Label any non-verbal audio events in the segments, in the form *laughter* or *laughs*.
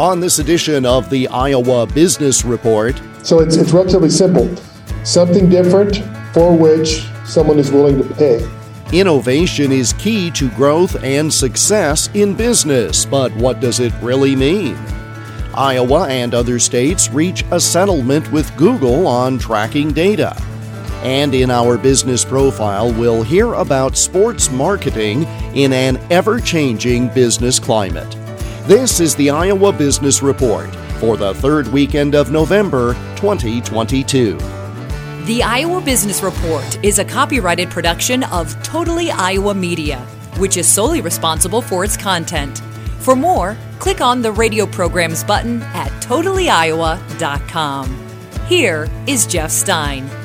On this edition of the Iowa Business Report, So it's, it's relatively simple. Something different for which someone is willing to pay. innovation is key to growth and success in business, but what does it really mean? Iowa and other states reach a settlement with Google on tracking data. And in our business profile, we'll hear about sports marketing in an ever changing business climate. This is the Iowa Business Report for the third weekend of November 2022. The Iowa Business Report is a copyrighted production of Totally Iowa Media, which is solely responsible for its content. For more, click on the radio programs button at totallyiowa.com. Here is Jeff Stein.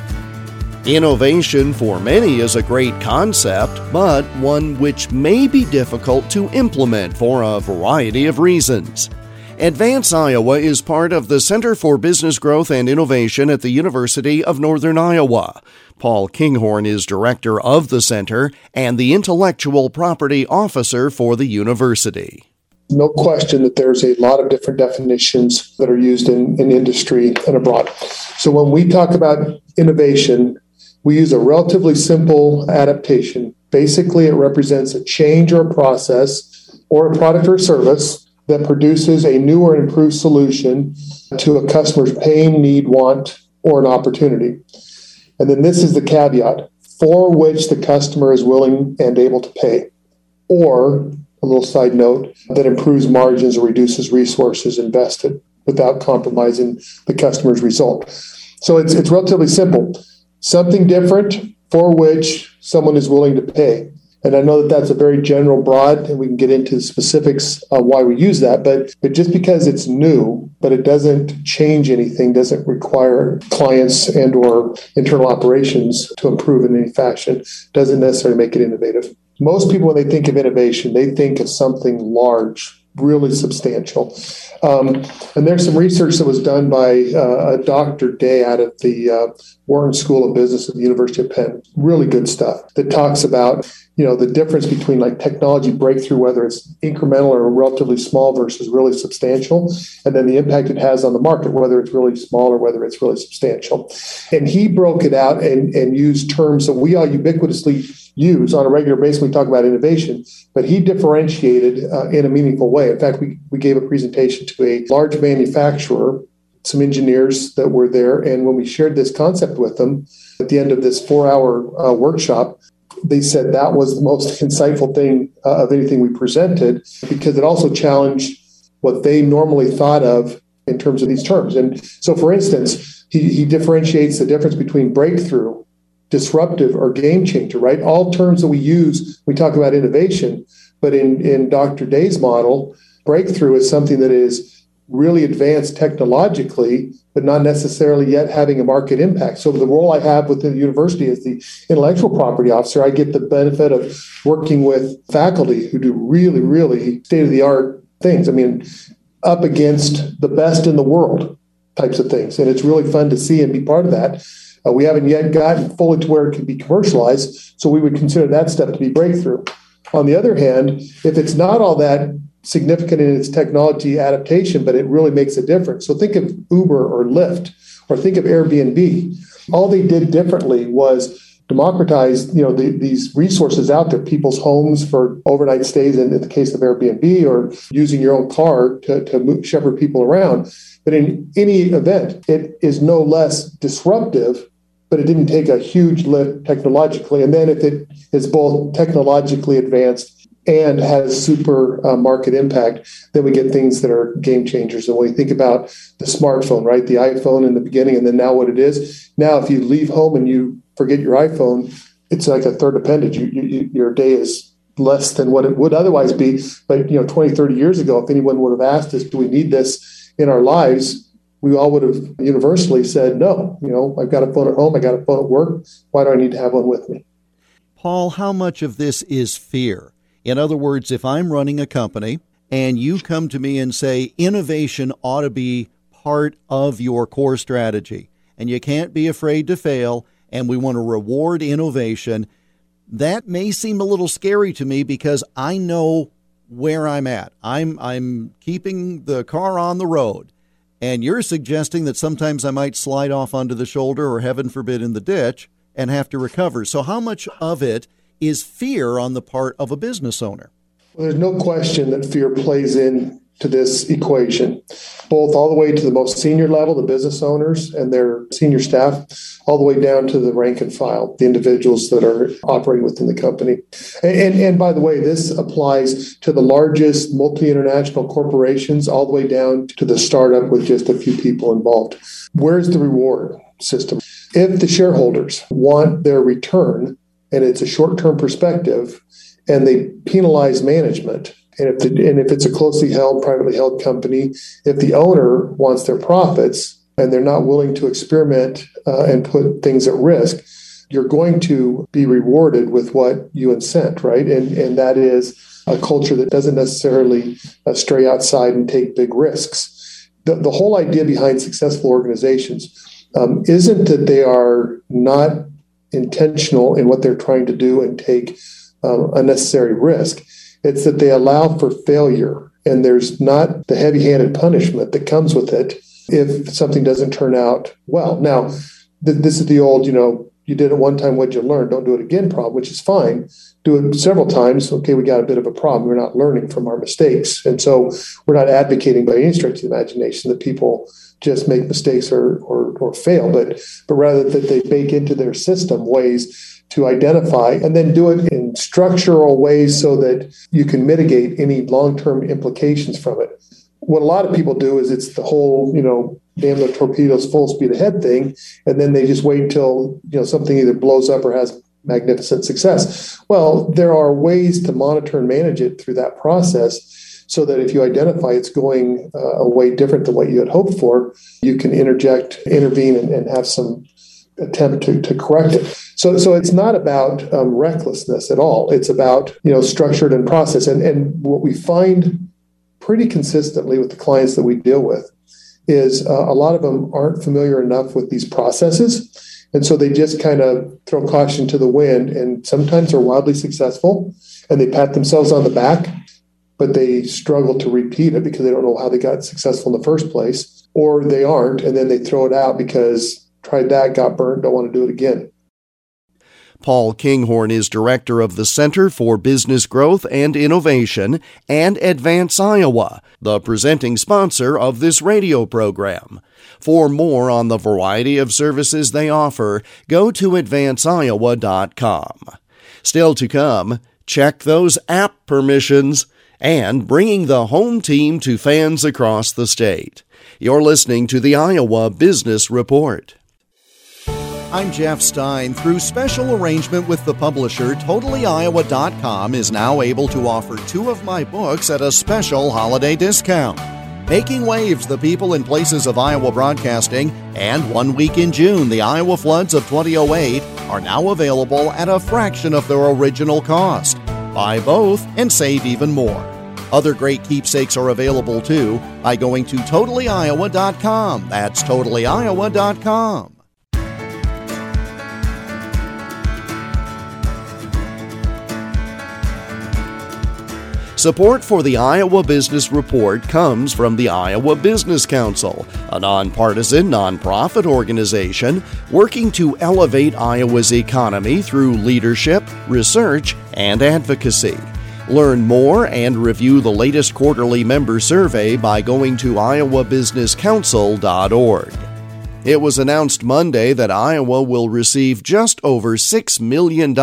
Innovation for many is a great concept, but one which may be difficult to implement for a variety of reasons. Advance Iowa is part of the Center for Business Growth and Innovation at the University of Northern Iowa. Paul Kinghorn is director of the center and the intellectual property officer for the university. No question that there's a lot of different definitions that are used in, in industry and abroad. So when we talk about innovation, we use a relatively simple adaptation. Basically, it represents a change or a process or a product or service that produces a new or improved solution to a customer's pain, need, want, or an opportunity. And then this is the caveat for which the customer is willing and able to pay. Or a little side note that improves margins or reduces resources invested without compromising the customer's result. So it's, it's relatively simple. Something different for which someone is willing to pay. And I know that that's a very general, broad, and we can get into the specifics of why we use that. But, but just because it's new, but it doesn't change anything, doesn't require clients and or internal operations to improve in any fashion, doesn't necessarily make it innovative. Most people, when they think of innovation, they think of something large, really substantial. Um, and there's some research that was done by uh, Dr. Day out of the uh, Wharton School of Business at the University of Penn. Really good stuff that talks about you know the difference between like technology breakthrough, whether it's incremental or relatively small versus really substantial, and then the impact it has on the market, whether it's really small or whether it's really substantial. And he broke it out and, and used terms that we all ubiquitously use on a regular basis when we talk about innovation, but he differentiated uh, in a meaningful way. In fact, we, we gave a presentation to a large manufacturer, some engineers that were there, and when we shared this concept with them at the end of this four hour uh, workshop, they said that was the most *laughs* insightful thing uh, of anything we presented because it also challenged what they normally thought of in terms of these terms. And so, for instance, he, he differentiates the difference between breakthrough disruptive or game changer, right? All terms that we use, we talk about innovation, but in, in Dr. Day's model, breakthrough is something that is really advanced technologically, but not necessarily yet having a market impact. So the role I have within the university as the intellectual property officer, I get the benefit of working with faculty who do really, really state of the art things. I mean, up against the best in the world types of things. And it's really fun to see and be part of that. Uh, we haven't yet gotten fully to where it can be commercialized, so we would consider that step to be breakthrough. On the other hand, if it's not all that significant in its technology adaptation, but it really makes a difference. So think of Uber or Lyft, or think of Airbnb. All they did differently was democratize, you know, the, these resources out there, people's homes for overnight stays, in, in the case of Airbnb, or using your own car to, to shepherd people around. But in any event, it is no less disruptive but it didn't take a huge lift technologically. And then if it is both technologically advanced and has super uh, market impact, then we get things that are game changers. And when we think about the smartphone, right, the iPhone in the beginning, and then now what it is, now if you leave home and you forget your iPhone, it's like a third appendage. You, you, your day is less than what it would otherwise be. But you know, 20, 30 years ago, if anyone would have asked us, do we need this in our lives? we all would have universally said, no, you know, I've got a phone at home, I got a phone at work. Why do I need to have one with me? Paul, how much of this is fear? In other words, if I'm running a company and you come to me and say innovation ought to be part of your core strategy and you can't be afraid to fail and we want to reward innovation, that may seem a little scary to me because I know where I'm at. I'm I'm keeping the car on the road. And you're suggesting that sometimes I might slide off onto the shoulder or heaven forbid in the ditch and have to recover. So how much of it is fear on the part of a business owner? Well, there's no question that fear plays in to this equation, both all the way to the most senior level, the business owners and their senior staff, all the way down to the rank and file, the individuals that are operating within the company. And, and, and by the way, this applies to the largest multi international corporations, all the way down to the startup with just a few people involved. Where's the reward system? If the shareholders want their return and it's a short term perspective, and they penalize management, and if, the, and if it's a closely held, privately held company, if the owner wants their profits and they're not willing to experiment uh, and put things at risk, you're going to be rewarded with what you incent, right? And, and that is a culture that doesn't necessarily uh, stray outside and take big risks. The, the whole idea behind successful organizations um, isn't that they are not intentional in what they're trying to do and take uh, unnecessary risk it's that they allow for failure and there's not the heavy handed punishment that comes with it if something doesn't turn out well. Now, th- this is the old, you know, you did it one time, what'd you learn? Don't do it again problem, which is fine. Do it several times. Okay, we got a bit of a problem. We're not learning from our mistakes. And so we're not advocating by any stretch of the imagination that people just make mistakes or, or, or fail, but, but rather that they bake into their system ways to identify and then do it in structural ways so that you can mitigate any long-term implications from it. What a lot of people do is it's the whole, you know, damn the torpedoes full speed ahead thing, and then they just wait until you know something either blows up or has magnificent success. Well, there are ways to monitor and manage it through that process so that if you identify it's going uh, a way different than what you had hoped for, you can interject, intervene, and, and have some attempt to, to correct it. So, so it's not about um, recklessness at all. It's about you know structured and process. And and what we find pretty consistently with the clients that we deal with is uh, a lot of them aren't familiar enough with these processes. And so they just kind of throw caution to the wind and sometimes are wildly successful and they pat themselves on the back, but they struggle to repeat it because they don't know how they got successful in the first place, or they aren't. And then they throw it out because tried that, got burned, don't want to do it again. Paul Kinghorn is director of the Center for Business Growth and Innovation and Advance Iowa, the presenting sponsor of this radio program. For more on the variety of services they offer, go to advanceiowa.com. Still to come, check those app permissions and bringing the home team to fans across the state. You're listening to the Iowa Business Report. I'm Jeff Stein. Through special arrangement with the publisher, TotallyIowa.com is now able to offer two of my books at a special holiday discount. Making Waves, The People and Places of Iowa Broadcasting, and One Week in June, The Iowa Floods of 2008, are now available at a fraction of their original cost. Buy both and save even more. Other great keepsakes are available too by going to TotallyIowa.com. That's TotallyIowa.com. Support for the Iowa Business Report comes from the Iowa Business Council, a nonpartisan nonprofit organization working to elevate Iowa's economy through leadership, research, and advocacy. Learn more and review the latest quarterly member survey by going to iowabusinesscouncil.org. It was announced Monday that Iowa will receive just over $6 million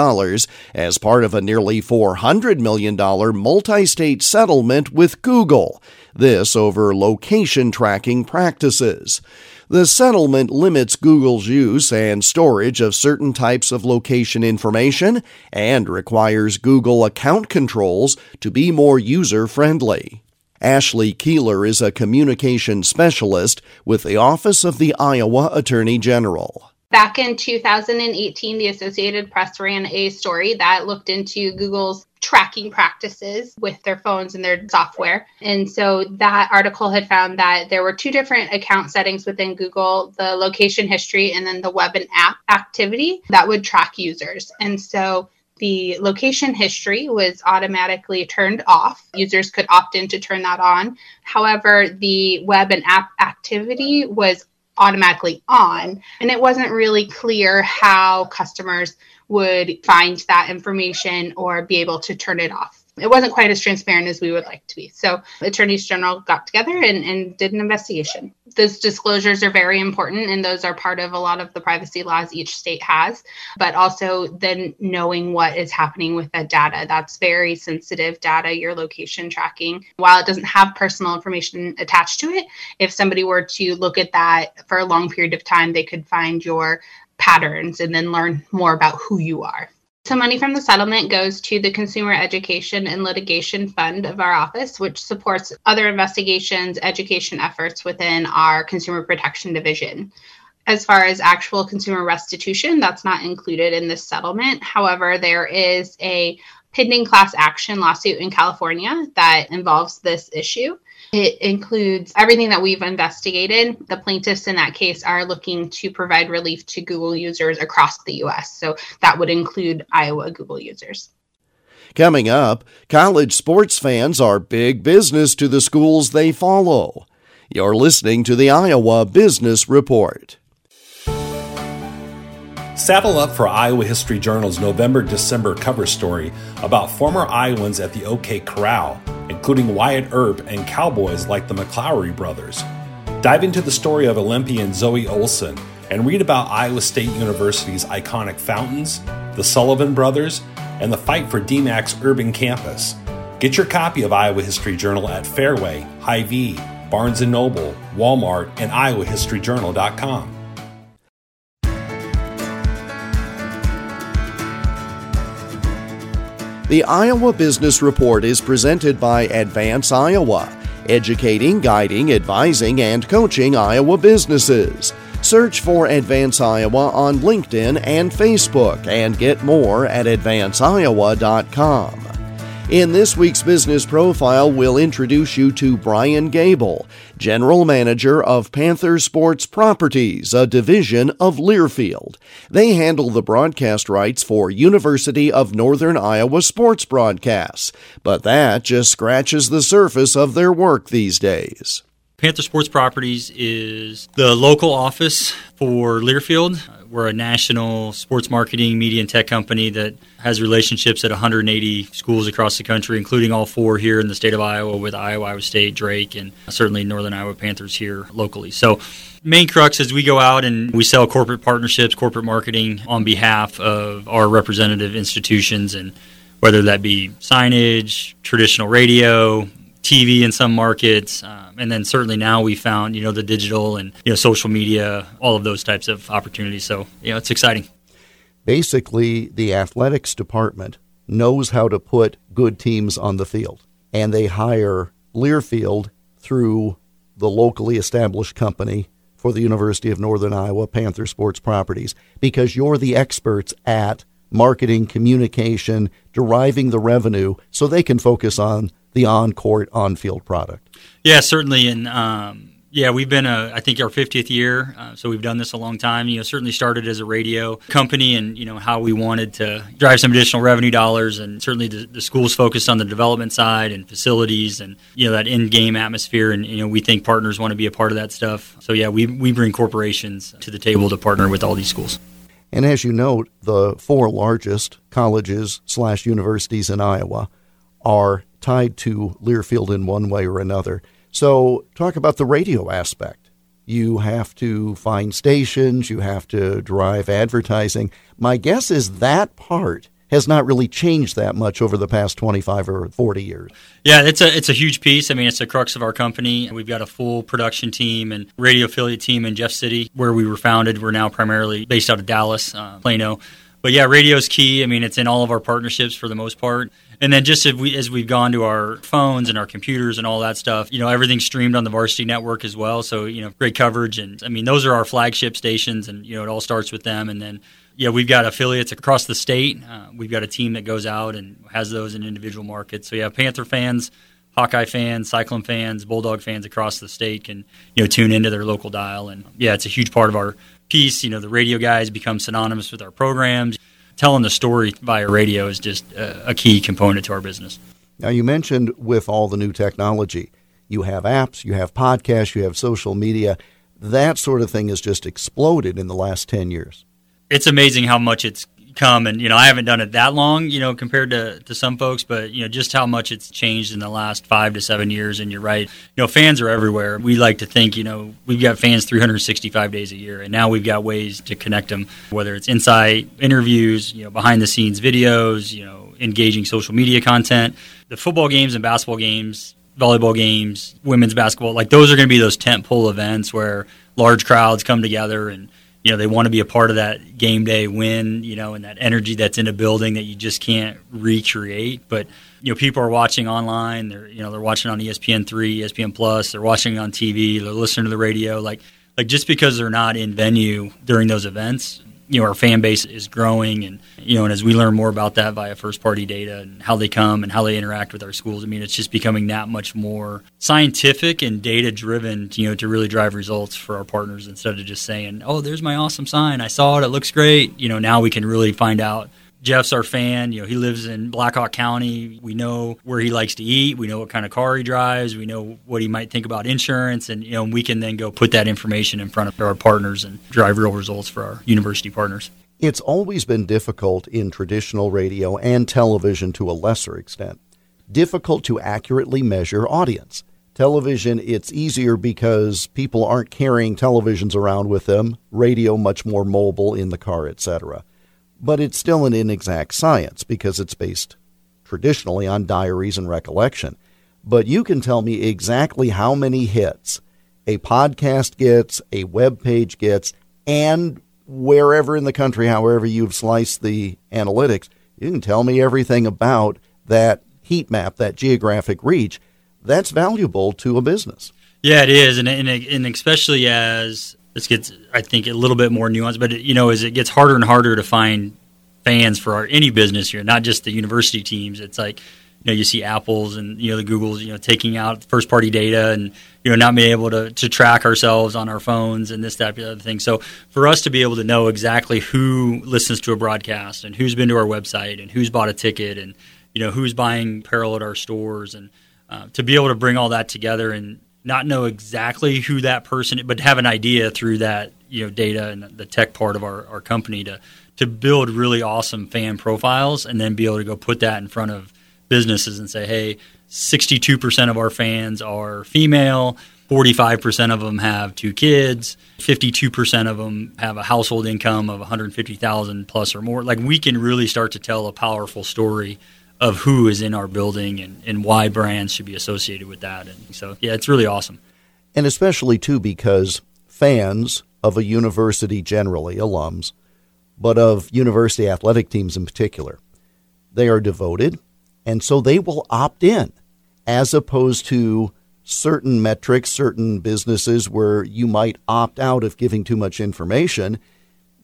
as part of a nearly $400 million multi state settlement with Google, this over location tracking practices. The settlement limits Google's use and storage of certain types of location information and requires Google account controls to be more user friendly. Ashley Keeler is a communication specialist with the Office of the Iowa Attorney General. Back in 2018, the Associated Press ran a story that looked into Google's tracking practices with their phones and their software. And so that article had found that there were two different account settings within Google the location history and then the web and app activity that would track users. And so the location history was automatically turned off. Users could opt in to turn that on. However, the web and app activity was automatically on, and it wasn't really clear how customers would find that information or be able to turn it off it wasn't quite as transparent as we would like to be. So, attorneys general got together and, and did an investigation. Those disclosures are very important, and those are part of a lot of the privacy laws each state has. But also, then knowing what is happening with that data. That's very sensitive data, your location tracking. While it doesn't have personal information attached to it, if somebody were to look at that for a long period of time, they could find your patterns and then learn more about who you are. So, money from the settlement goes to the Consumer Education and Litigation Fund of our office, which supports other investigations, education efforts within our Consumer Protection Division. As far as actual consumer restitution, that's not included in this settlement. However, there is a pending class action lawsuit in California that involves this issue. It includes everything that we've investigated. The plaintiffs in that case are looking to provide relief to Google users across the U.S. So that would include Iowa Google users. Coming up, college sports fans are big business to the schools they follow. You're listening to the Iowa Business Report. Saddle up for Iowa History Journal's November December cover story about former Iowans at the OK Corral including Wyatt Earp and cowboys like the McLaury brothers. Dive into the story of Olympian Zoe Olson and read about Iowa State University's iconic fountains, the Sullivan brothers, and the fight for DMACC's urban campus. Get your copy of Iowa History Journal at Fairway, Hy-Vee, Barnes & Noble, Walmart, and iowahistoryjournal.com. The Iowa Business Report is presented by Advance Iowa, educating, guiding, advising, and coaching Iowa businesses. Search for Advance Iowa on LinkedIn and Facebook and get more at advanceiowa.com. In this week's business profile, we'll introduce you to Brian Gable, General Manager of Panther Sports Properties, a division of Learfield. They handle the broadcast rights for University of Northern Iowa sports broadcasts, but that just scratches the surface of their work these days. Panther Sports Properties is the local office for Learfield. We're a national sports marketing, media, and tech company that has relationships at 180 schools across the country, including all four here in the state of Iowa with Iowa, Iowa State, Drake, and certainly Northern Iowa Panthers here locally. So, main crux is we go out and we sell corporate partnerships, corporate marketing on behalf of our representative institutions, and whether that be signage, traditional radio, TV in some markets, uh, um, and then certainly now we found you know the digital and you know social media, all of those types of opportunities. So you know it's exciting. Basically, the athletics department knows how to put good teams on the field, and they hire Learfield through the locally established company for the University of Northern Iowa Panther Sports Properties because you're the experts at marketing, communication, deriving the revenue so they can focus on the on court, on field product. Yeah, certainly. And um, yeah, we've been, a, I think, our 50th year. Uh, so we've done this a long time. You know, certainly started as a radio company and, you know, how we wanted to drive some additional revenue dollars. And certainly the, the school's focused on the development side and facilities and, you know, that in game atmosphere. And, you know, we think partners want to be a part of that stuff. So yeah, we, we bring corporations to the table to partner with all these schools. And as you note, the four largest colleges slash universities in Iowa are tied to Learfield in one way or another. So, talk about the radio aspect. You have to find stations, you have to drive advertising. My guess is that part has not really changed that much over the past 25 or 40 years. Yeah, it's a it's a huge piece. I mean, it's the crux of our company. We've got a full production team and radio affiliate team in Jeff City, where we were founded. We're now primarily based out of Dallas, uh, Plano. But yeah, radio is key. I mean, it's in all of our partnerships for the most part. And then just as, we, as we've gone to our phones and our computers and all that stuff, you know, everything's streamed on the Varsity Network as well. So, you know, great coverage. And I mean, those are our flagship stations, and, you know, it all starts with them. And then, yeah, we've got affiliates across the state. Uh, we've got a team that goes out and has those in individual markets. So, yeah, Panther fans, Hawkeye fans, Cyclone fans, Bulldog fans across the state can, you know, tune into their local dial. And yeah, it's a huge part of our piece. You know, the radio guys become synonymous with our programs. Telling the story via radio is just a, a key component to our business. Now, you mentioned with all the new technology, you have apps, you have podcasts, you have social media. That sort of thing has just exploded in the last 10 years. It's amazing how much it's come and you know I haven't done it that long you know compared to, to some folks but you know just how much it's changed in the last five to seven years and you're right. You know fans are everywhere. We like to think you know we've got fans 365 days a year and now we've got ways to connect them whether it's inside interviews you know behind the scenes videos you know engaging social media content. The football games and basketball games volleyball games women's basketball like those are going to be those tent pole events where large crowds come together and you know they want to be a part of that game day win you know and that energy that's in a building that you just can't recreate. But you know people are watching online. They're you know they're watching on espn3 espn plus. They're watching on tv they're listening to the radio. Like like just because they're not in venue during those events you know our fan base is growing and you know and as we learn more about that via first party data and how they come and how they interact with our schools i mean it's just becoming that much more scientific and data driven you know to really drive results for our partners instead of just saying oh there's my awesome sign. I saw it. It looks great. You know now we can really find out Jeff's our fan. You know, he lives in Blackhawk County. We know where he likes to eat. We know what kind of car he drives. We know what he might think about insurance, and you know, we can then go put that information in front of our partners and drive real results for our university partners. It's always been difficult in traditional radio and television to a lesser extent. Difficult to accurately measure audience. Television, it's easier because people aren't carrying televisions around with them, radio much more mobile in the car, etc but it's still an inexact science because it's based traditionally on diaries and recollection. But you can tell me exactly how many hits a podcast gets, a web page gets, and wherever in the country, however you've sliced the analytics, you can tell me everything about that heat map, that geographic reach. That's valuable to a business. Yeah, it is, and and, and especially as this gets, I think, a little bit more nuanced. But you know, as it gets harder and harder to find fans for our, any business here, not just the university teams, it's like you know you see Apple's and you know the Google's you know taking out first party data and you know not being able to, to track ourselves on our phones and this that the other thing. So for us to be able to know exactly who listens to a broadcast and who's been to our website and who's bought a ticket and you know who's buying apparel at our stores and uh, to be able to bring all that together and not know exactly who that person, but have an idea through that you know data and the tech part of our, our company to to build really awesome fan profiles and then be able to go put that in front of businesses and say, hey, 62% of our fans are female, 45% of them have two kids, 52% of them have a household income of 150,000 plus or more. Like we can really start to tell a powerful story of who is in our building and, and why brands should be associated with that. And so, yeah, it's really awesome. And especially, too, because fans of a university generally, alums, but of university athletic teams in particular, they are devoted, and so they will opt in as opposed to certain metrics, certain businesses where you might opt out of giving too much information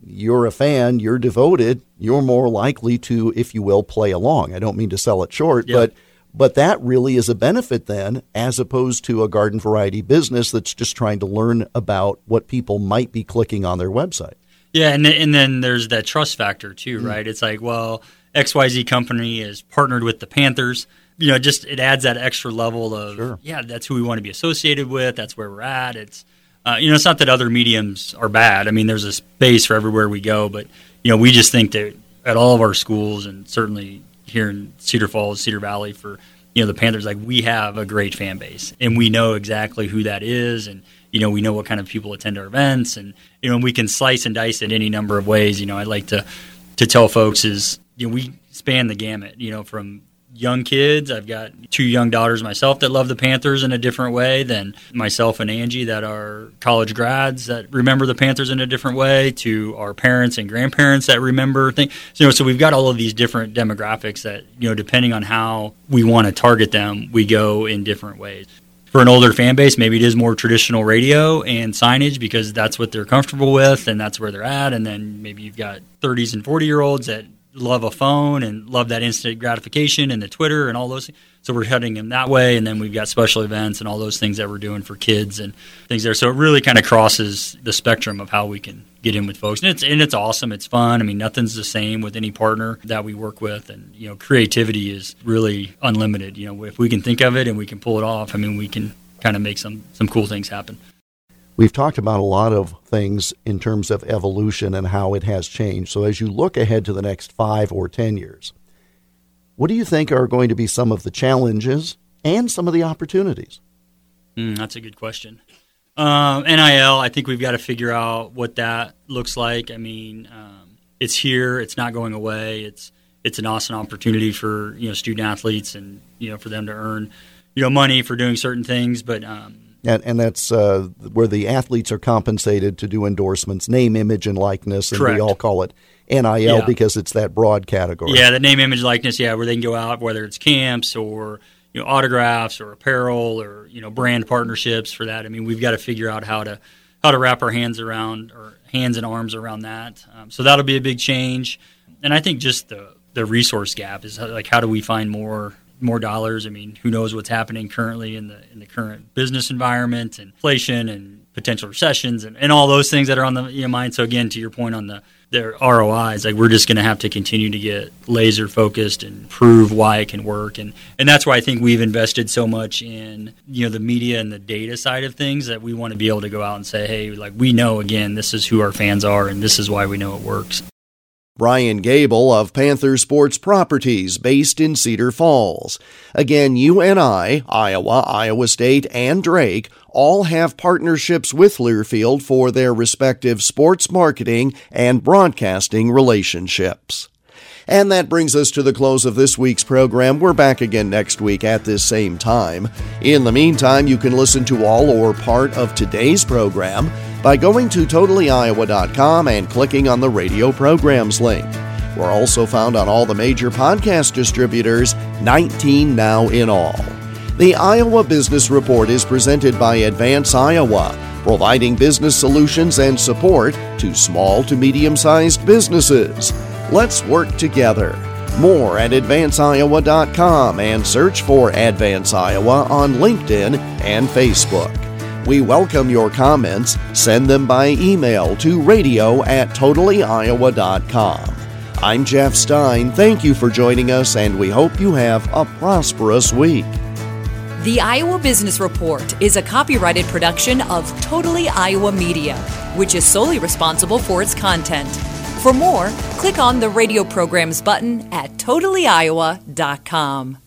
you're a fan, you're devoted, you're more likely to, if you will, play along. I don't mean to sell it short, but but that really is a benefit then, as opposed to a garden variety business that's just trying to learn about what people might be clicking on their website. Yeah, and and then there's that trust factor too, mm. right? It's like, well, XYZ company is partnered with the Panthers. You know, just it adds that extra level of sure. yeah, that's who we want to be associated with. That's where we're at. It's uh, you know, it's not that other mediums are bad. I mean, there's a space for everywhere we go, but you know, we just think that at all of our schools and certainly here in Cedar Falls, Cedar Valley, for you know the Panthers, like we have a great fan base, and we know exactly who that is, and you know we know what kind of people attend our events, and you know we can slice and dice it any number of ways. You know, I like to to tell folks is you know we span the gamut. You know, from young kids. I've got two young daughters myself that love the Panthers in a different way than myself and Angie that are college grads that remember the Panthers in a different way to our parents and grandparents that remember things. You know, so we've got all of these different demographics that, you know, depending on how we want to target them, we go in different ways. For an older fan base, maybe it is more traditional radio and signage because that's what they're comfortable with and that's where they're at. And then maybe you've got 30s and 40 year olds that love a phone and love that instant gratification and the Twitter and all those things. So we're heading them that way, and then we've got special events and all those things that we're doing for kids and things there. So it really kind of crosses the spectrum of how we can get in with folks. And it's and it's awesome. It's fun. I mean, nothing's the same with any partner that we work with, and you know, creativity is really unlimited. You know, if we can think of it and we can pull it off, I mean, we can kind of make some some cool things happen. We've talked about a lot of things in terms of evolution and how it has changed. So as you look ahead to the next five or ten years, what do you think are going to be some of the challenges and some of the opportunities? Mm, that's a good question. Um, NIL, I think we've got to figure out what that looks like. I mean, um, it's here. It's not going away. It's it's an awesome opportunity for you know student athletes and you know for them to earn you know money for doing certain things. But um, and, and that's uh, where the athletes are compensated to do endorsements, name, image, and likeness, and Correct. we all call it NIL Yeah. because it's that broad category. Yeah, the name, image, likeness. Yeah, where they can go out, whether it's camps or you know autographs or apparel or you know brand partnerships for that. I mean, we've got to figure out how to how to wrap our hands around or hands and arms around that. Um, so that'll be a big change. And I think just the the resource gap is like how do we find more more dollars? I mean, who knows what's happening currently in the in the current business environment and inflation and potential recessions and, and all those things that are on the you know, mind. So again, to your point on the their ROIs, like we're just going to have to continue to get laser focused and prove why it can work, and and that's why I think we've invested so much in you know the media and the data side of things that we want to be able to go out and say, hey, like we know again, this is who our fans are, and this is why we know it works. Brian Gable of Panther Sports Properties, based in Cedar Falls. Again, UNI, Iowa, Iowa State, and Drake all have partnerships with Learfield for their respective sports marketing and broadcasting relationships. And that brings us to the close of this week's program. We're back again next week at this same time. In the meantime, you can listen to all or part of today's program by going to totallyiowa.com and clicking on the radio programs link. We're also found on all the major podcast distributors, 19 now in all. The Iowa Business Report is presented by Advance Iowa, providing business solutions and support to small to medium sized businesses. Let's work together. More at advanceiowa.com and search for Advance Iowa on LinkedIn and Facebook. We welcome your comments. Send them by email to radio at totallyiowa.com. I'm Jeff Stein. Thank you for joining us, and we hope you have a prosperous week. The Iowa Business Report is a copyrighted production of Totally Iowa Media, which is solely responsible for its content. For more, click on the radio programs button at totallyiowa.com.